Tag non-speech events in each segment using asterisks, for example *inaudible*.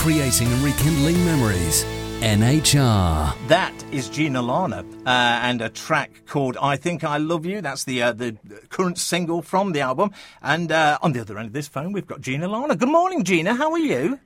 creating and rekindling memories. NHR. That is Gina Larner uh, and a track called "I Think I Love You." That's the uh, the current single from the album. And uh, on the other end of this phone, we've got Gina Larner. Good morning, Gina. How are you?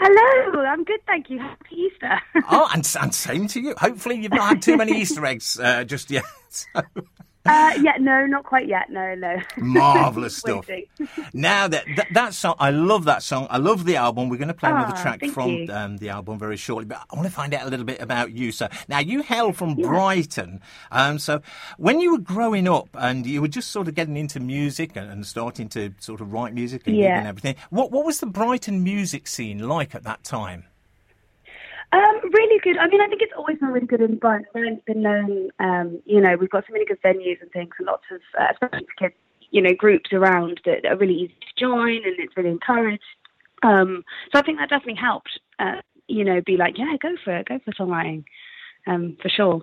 Hello, I'm good, thank you. Happy Easter. oh, and, and same to you. Hopefully, you've not had too many *laughs* Easter eggs uh, just yet. So. *laughs* Uh, *laughs* yeah, no, not quite yet. No, no. Marvelous *laughs* stuff. *laughs* now that, that, that song, I love that song. I love the album. We're going to play another Ah, track from um, the album very shortly. But I want to find out a little bit about you. So now you hail from Brighton. Um, so when you were growing up and you were just sort of getting into music and, and starting to sort of write music and, Yeah. and everything, what what was the Brighton music scene like at that time? Um, really good. I mean, I think it's always been really good in Brighton. Brighton's been known, um, you know, we've got so many good venues and things, and lots of, uh, especially for kids, you know, groups around that are really easy to join, and it's really encouraged. Um, so I think that definitely helped. Uh, you know, be like, yeah, go for it, go for songwriting, um, for sure.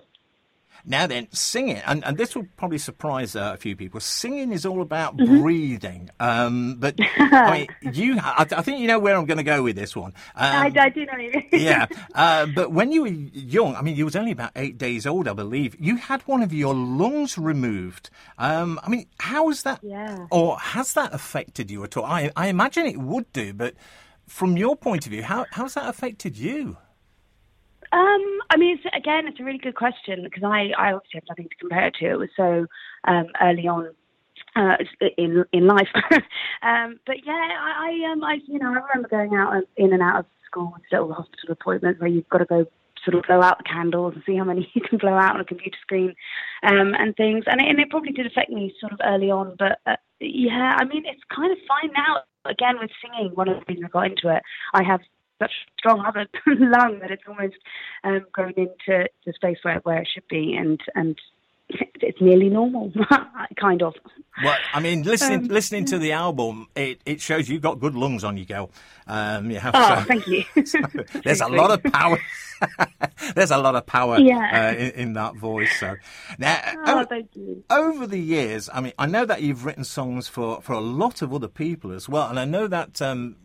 Now then, singing, and, and this will probably surprise uh, a few people. Singing is all about Mm-hmm. breathing. Um, but I mean, *laughs* you, I, I think you know where I'm going to go with this one. Um, I, I do know you. yeah, *laughs* uh, but when you were young, I mean, you was only about eight days old, I believe. You had one of your lungs removed. Um, I mean, how has that, Yeah. or has that affected you at all? I, I imagine it would do, but from your point of view, how how's that affected you? Um, I mean, it's, again, it's a really good question because I, I obviously have nothing to compare it to. It was so um, early on uh, in in life. *laughs* um, but yeah, I, I um, I you know, I remember going out and in and out of school with little hospital appointments where you've got to go sort of blow out the candles and see how many *laughs* you can blow out on a computer screen um, and things. And it, and it probably did affect me sort of early on. But uh, yeah, I mean, it's kind of fine now. Again, with singing, one of the reasons I got into it, I have such strong other *laughs* lung that it's almost um, grown into the space where, where it should be, and and *laughs* it's nearly normal, *laughs* kind of. Well, I mean, listening Um, listening to the album, it, it shows you've got good lungs on you, girl. Um, you have Oh, so- thank you. There's a lot of power. There's a lot of power Yeah. uh, in, in that voice. So now, Oh, o- thank you. over the years, I mean, I know that you've written songs for, for a lot of other people as well, and I know that. Um,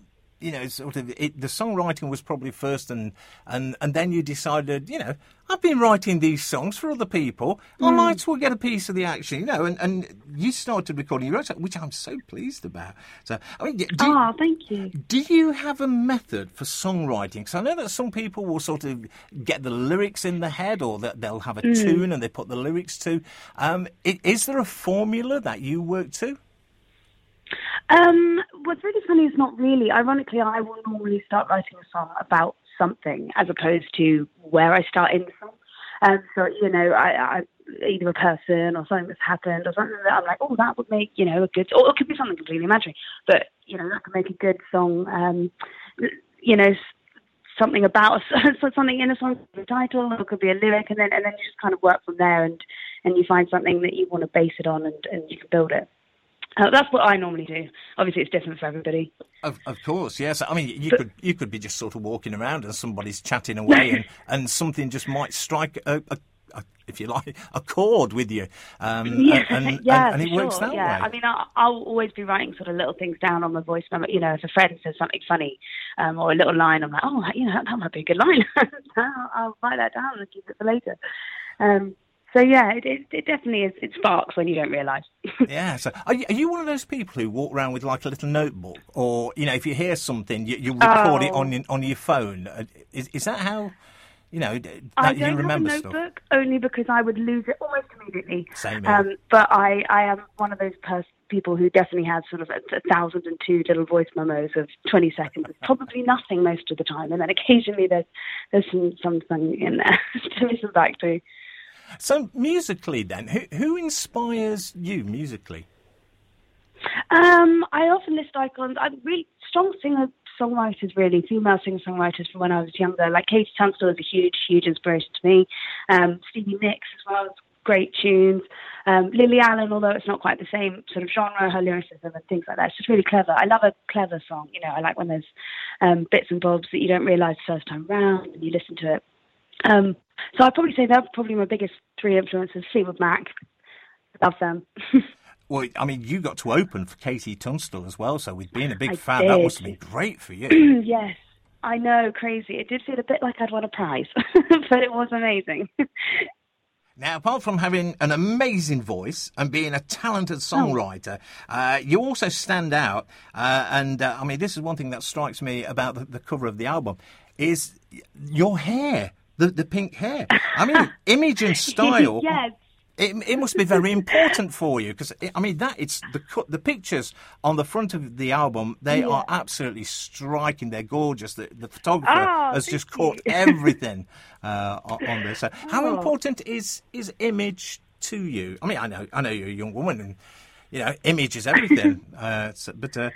you know, sort of, it, the songwriting was probably first, and, and and then you decided, you know, I've been writing these songs for other people. I Mm. might as well get a piece of the action, you know. And, and you started recording your own, song, which I'm so pleased about. So, I mean, do, Oh, thank you. do you have a method for songwriting? Because I know that some people will sort of get the lyrics in the head, or that they'll have a tune and they put the lyrics to. Um, is there a formula that you work to? Um, what's really funny is not really. Ironically, I will normally start writing a song about something as opposed to where I start in the song. Um, so you know, I, I either a person or something that's happened or something that I'm like, oh, that would make you know a good, or it could be something completely imaginary, but you know that could make a good song. Um, you know, something about *laughs* something in a song, the title, or it could be a lyric, and then and then you just kind of work from there, and and you find something that you want to base it on, and and you can build it. Uh, that's what I normally do. Obviously, it's different for everybody. Of, of course, yes. I mean, you could you could be just sort of walking around and somebody's chatting away, and, *laughs* and something just might strike a, a, a if you like a chord with you, um, *laughs* Yeah, and, and, yeah, and, and it for works that yeah. way. I mean, I'll, I'll always be writing sort of little things down on my voice memo. You know, if a friend says something funny um, or a little line, I'm like, oh, you know, that might be a good line. *laughs* I'll, I'll write that down and keep it for later. Um, so yeah, it, it, it definitely is. It sparks when you don't realise. *laughs* Yeah. So, are you, are you one of those people who walk around with like a little notebook, or you know, if you hear something, you, you record it Oh. on your, on your phone? Uh, Is is that how you know I that don't you remember have a stuff? notebook only because I would lose it almost immediately. Same. Um, but I, I am one of those pers- people who definitely has sort of a, a thousand and two little voice memos of 20 seconds. It's probably nothing most of the time, and then occasionally there's there's some something in there *laughs* to listen back to. So musically, then, who who inspires you musically? Um, I often list icons. I'm really strong singer songwriters, really female singer songwriters from when I was younger. Like KT Tunstall is a huge, huge inspiration to me. Um, Stevie Nicks as well, great tunes. Um, Lily Allen, although it's not quite the same sort of genre, her lyricism and things like that. It's just really clever. I love a clever song. You know, I like when there's um, bits and bobs that you don't realise the first time round and you listen to it. Um, so I'd probably say that's probably my biggest three influences. Fleetwood Mac, love them. *laughs* Well, I mean, you got to open for KT Tunstall as well, so with being a big I fan, that must have been great for you. *clears throat* yes. I know, crazy. It did feel a bit like I'd won a prize, *laughs* but it was amazing. Now, apart from having an amazing voice and being a talented songwriter, uh, you also stand out. Uh, and uh, I mean, this is one thing that strikes me about the, the cover of the album is your hair, the the pink hair. I mean, *laughs* image and style. yes. It, it must be very important for you because I mean that it's the the pictures on the front of the album they Yeah. are absolutely striking they're gorgeous the, the photographer Oh, has just caught you. *laughs* everything uh, on this so how Oh. important is is image to you I mean I know I know you're a young woman and you know image is everything *laughs* uh, so, but uh,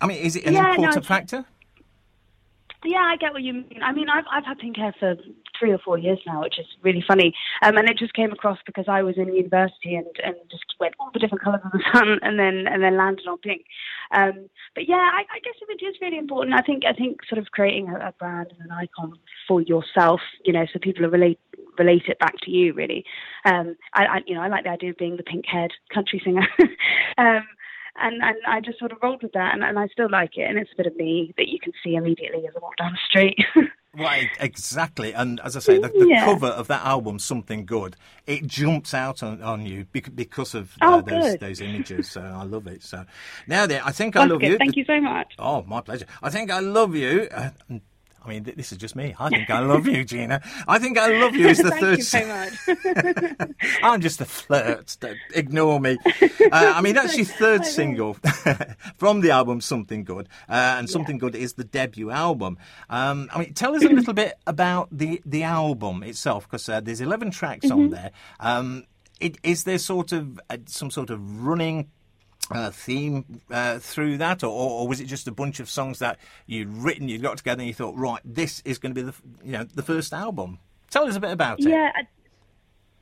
I mean is it an Yeah, important it's- factor Yeah, I get what you mean. I mean, I've I've had pink hair for three or four years now, which is really funny. Um, and it just came across because I was in university and, and just went all the different colours of the *laughs* sun, and then and then landed on pink. Um, but yeah, I, I guess image is really important. I think I think sort of creating a, a brand and an icon for yourself, you know, so people are relate relate it back to you. Really, um, I, I you know I like the idea of being the pink haired country singer. *laughs* um, and and I just sort of rolled with that, and, and I still like it, and it's a bit of me that you can see immediately as I walk down the street. *laughs* Right, exactly. And as I say, the, the Yeah. cover of that album, Something Good, it jumps out on, on you because of Oh, uh, those, those images. So I love it. So now then, I think I love good. you. Thank you so much. Oh, my pleasure. I think I love you. Uh, I mean, th- this is just me. I think I love you, Gina. I think I love you is the *laughs* Thank third. you so much. *laughs* I'm just a flirt. Don't Ignore me. *laughs* Uh, I mean, that's your third single from the album Something Good. Uh, and Something Good is the debut album. Um, I mean, tell us a little bit about the, the album itself, because uh, there's 11 tracks on there. Um, it, is there sort of uh, some sort of running uh, theme uh, through that, or, or was it just a bunch of songs that you'd written, you got together, and you thought, right, this is going to be the you know the first album? Tell us a bit about it. Yeah, I-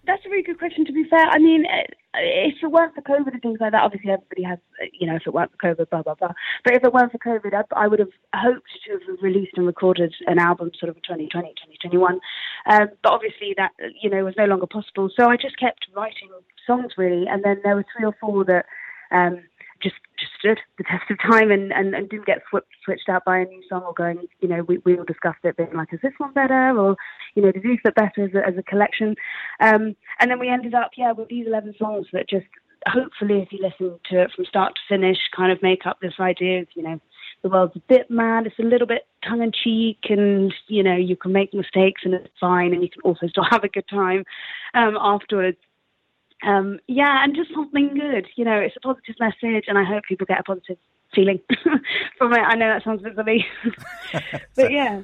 that's a really good question. To be fair, I mean, uh, if it weren't for COVID and things like that, obviously everybody has, uh, you know, if it weren't for COVID, blah blah blah. But if it weren't for COVID, I, I would have hoped to have released and recorded an album sort of in 2020, 2021. Um, but obviously that, you know, was no longer possible. So I just kept writing songs really, and then there were three or four that. Um, just just stood the test of time and, and, and didn't get sw- switched out by a new song or going, you know, we, we all discussed it being like, is this one better? Or, you know, does these fit better as a, as a collection? Um, and then we ended up, yeah, with these 11 songs that just, hopefully, if you listen to it from start to finish, kind of make up this idea of, you know, the world's a bit mad, it's a little bit tongue in cheek, and, you know, you can make mistakes and it's fine, and you can also still *laughs* have a good time um, afterwards. Um, yeah, and just something good. You know, it's a positive message, and I hope people get a positive feeling *laughs* from it. I know that sounds a bit silly, *laughs* but yeah.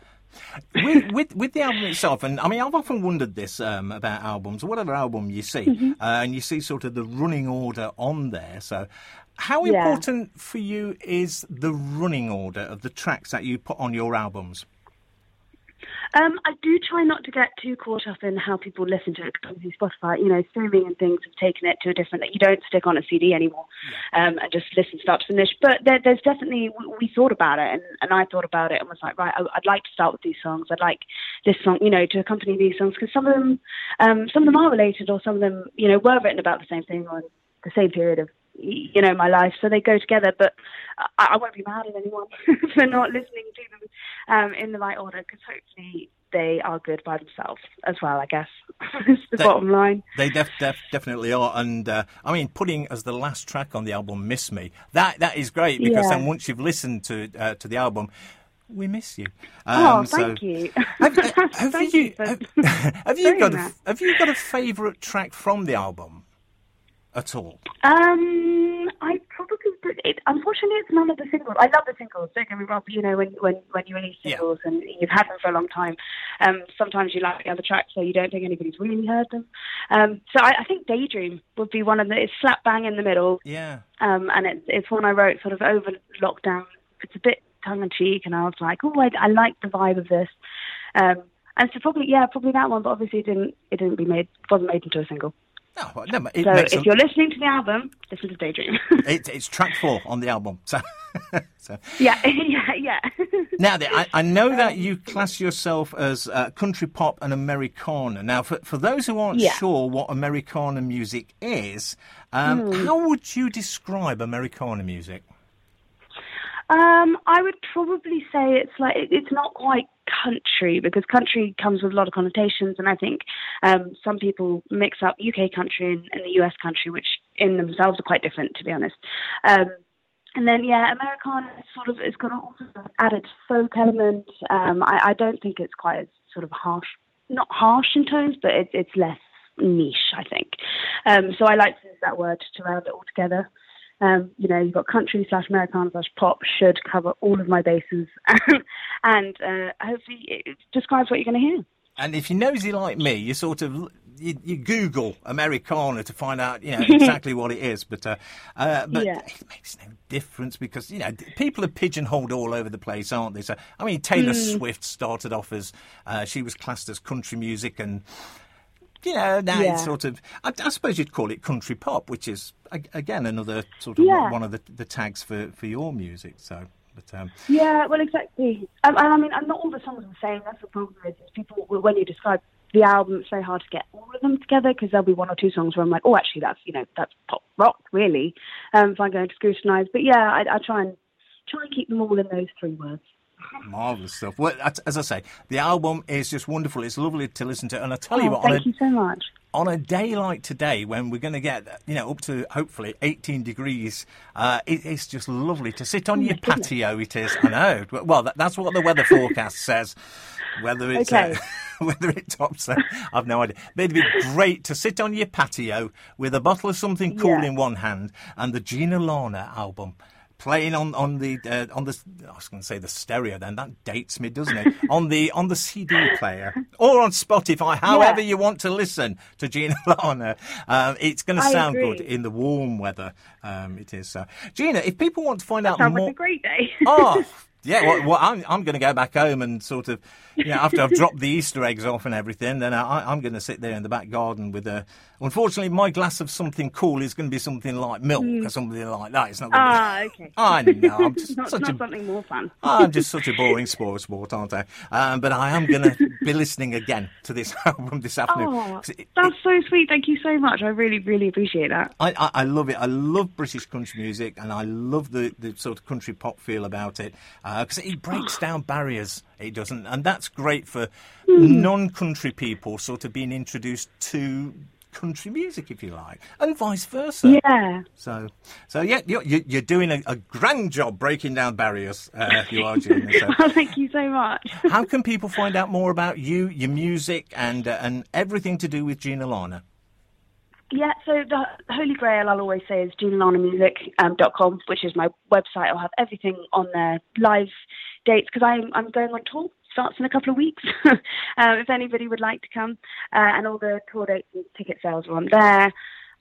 with, *laughs* with with the album itself, and I mean, I've often wondered this um, about albums, whatever album you see, Mm-hmm. uh, and you see sort of the running order on there. So, how Yeah. important for you is the running order of the tracks that you put on your albums? Um, I do try not to get too caught up in how people listen to it. Because obviously Spotify, you know, streaming and things have taken it to a different. You don't stick on a CD anymore um, and just listen start to finish. But there, there's definitely we, we thought about it, and, and I thought about it and was like, right, I, I'd like to start with these songs. I'd like this song, you know, to accompany these songs because some of them, um, some of them are related, or some of them, you know, were written about the same thing or the same period of you know my life so they go together but i, I won't be mad at anyone *laughs* for not listening to them um, in the right order because hopefully they are good by themselves as well i guess *laughs* is the They- bottom line They def- def- definitely are, and uh, I mean, putting as the last track on the album, "Miss Me," that that is great because Yeah. then once you've listened to uh, to the album, we miss you. oh Um, so- thank you Have, uh, *laughs* have Thank you, you have, have you got a, that. have you got a favourite track from the album at all? Um, I probably. It, unfortunately, it's none of the singles. I love the singles. Don't get me wrong. But you know, when when when you release Yeah. singles and you've had them for a long time, um, sometimes you like the other tracks, so you don't think anybody's really heard them. Um, so I, I think Daydream would be one of the. It's slap bang in the middle, Yeah. um, and it's it's one I wrote sort of over lockdown. It's a bit tongue in cheek, and I was like, oh, I, I like the vibe of this. Um, and so probably yeah, probably that one. But obviously, it didn't it didn't be made wasn't made into a single. No, it So if you're listening to the album, listen to Daydream. *laughs* it, it's track four on the album. So, *laughs* so. Yeah, *laughs* yeah, yeah. now, I, I know that you class yourself as uh, country pop and Americana. Now, for, for those who aren't Yeah. sure what Americana music is, um, Hmm. how would you describe Americana music? Um, I would probably say it's like it's not quite country because country comes with a lot of connotations, and I think um, some people mix up UK country and, and, the US country, which in themselves are quite different, to be honest. Um, and then yeah, Americana sort of it's got also added folk element. Um, I, I, don't think it's quite as sort of harsh, not harsh in tones, but it's it's less niche, I think. Um, so I like to use that word to round it all together. Um, you know, you've got country slash Americana slash pop should cover all of my bases, *laughs* and uh, hopefully it describes what you're going to hear. And if you're nosy like me, you sort of you, you, Google Americana to find out, you know, *laughs* exactly what it is. But uh, uh, but yeah. it makes no difference because you know people are pigeonholed all over the place, aren't they? So I mean, Taylor mm. Swift started off as uh, she was classed as country music and you know, now yeah. it's sort of, I, I, suppose you'd call it country pop, which is, again, another sort of yeah. one of the, the tags for, for your music. So. But, um, yeah, well, exactly. Um, and I mean, not all the songs are the same. That's the problem is, is people when you describe the album, it's very hard to get all of them together because there'll be one or two songs where I'm like, oh, actually, that's you know, that's pop rock, really. Um, if I'm going to scrutinise, but yeah, I, I try and try and keep them all in those three words. Marvelous stuff. Well, as I say, the album is just wonderful. It's lovely to listen to, and I tell oh, you what, thank a, you so much. On a day like today, when we're going to get you know up to hopefully 18 degrees, uh, it, it's just lovely to sit on oh, your patio. It is. I know. Well, that, that's what the weather forecast says. Whether it's uh, okay. uh, *laughs* whether it tops that, I've no idea. But it'd be great to sit on your patio with a bottle of something cool yeah. in one hand and the Gina Larner album playing on on the uh, on the I was going to say the stereo. Then that dates me, doesn't it? *laughs* on the on the CD player or on Spotify, however yeah. you want to listen to Gina *laughs* Larner. Um, it's going to sound agree. good in the warm weather. Um, it is. Gina, if people want to find that out more, like a great day. oh. *laughs* Yeah, well, well I'm, I'm going to go back home and sort of, you know, after I've *laughs* dropped the Easter eggs off and everything, then I, I'm going to sit there in the back garden with a. Unfortunately, my glass of something cool is going to be something like milk mm. or something like that. It's not. Going ah, to be, okay. I know. I'm just *laughs* not, such not a, something more fun. I'm just such a *laughs* boring sport, sport, aren't I? Um, but I am going to be listening again to this album this afternoon. Oh, it, that's it, so sweet. Thank you so much. I really, really appreciate that. I, I, I, love it. I love British country music, and I love the, the sort of country pop feel about it because uh, it breaks down barriers. It doesn't, and that's great for mm. non-country people, sort of being introduced to country music, if you like, and vice versa. Yeah. So, so yeah, you're, you're doing a, a grand job breaking down barriers. Uh, you are, Gina. So. *laughs* thank you so much. how can people find out more about you, your music, and uh, and everything to do with Gina Larner? Yeah, so the Holy Grail, I'll always say, is ginalarnermusic.com, um, which is my website. I'll have everything on there, live dates, because I'm, I'm going on tour. Starts in a couple of weeks. um, *laughs* if anybody would like to come, uh, and all the tour dates and ticket sales are on there,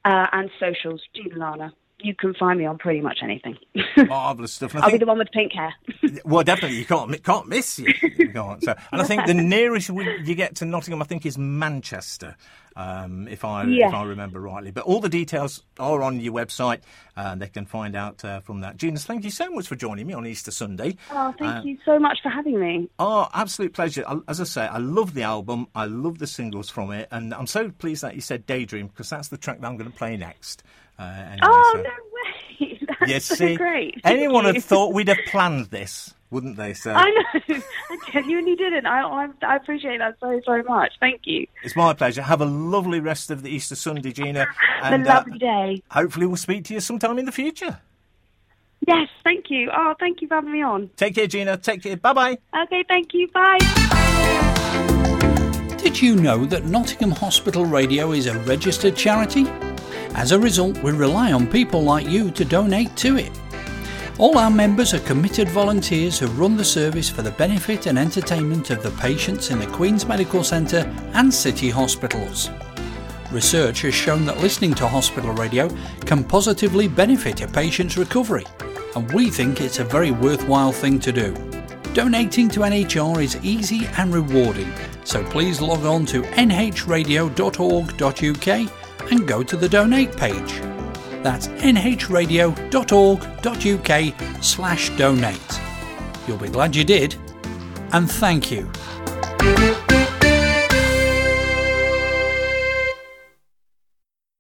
uh, and socials, Lana you can find me on pretty much anything. *laughs* Marvelous stuff. I'll think, be the one with pink hair. *laughs* well, definitely, you can't can't miss you. you can't. So, and I think the *laughs* nearest you get to Nottingham, I think, is Manchester, um, if I yes. if I remember rightly. But all the details are on your website, and they can find out uh, from that. Gina, thank you so much for joining me on Easter Sunday. Oh, thank uh, you so much for having me. Oh, absolute pleasure. As I say, I love the album. I love the singles from it, and I'm so pleased that you said Daydream because that's the track that I'm going to play next. Uh, anyway, oh so. no way! *laughs* That's you so see, great. anyone had thought we'd have planned this, wouldn't they? sir? I know. *laughs* I genuinely didn't. I, I, I appreciate that so so much. Thank you. It's my pleasure. Have a lovely rest of the Easter Sunday, Gina. *laughs* And, a lovely uh, day. Hopefully, we'll speak to you sometime in the future. Yes, thank you. Oh, thank you for having me on. Take care, Gina. Take care. Bye bye. Okay, thank you. Bye. Did you know that Nottingham Hospital Radio is a registered charity? As a result, we rely on people like you to donate to it. All our members are committed volunteers who run the service for the benefit and entertainment of the patients in the Queen's Medical Centre and city hospitals. Research has shown that listening to hospital radio can positively benefit a patient's recovery, and we think it's a very worthwhile thing to do. Donating to NHR is easy and rewarding, so please log on to nhradio.org.uk and go to the donate page. That's nhradio.org.uk slash donate. You'll be glad you did, and thank you.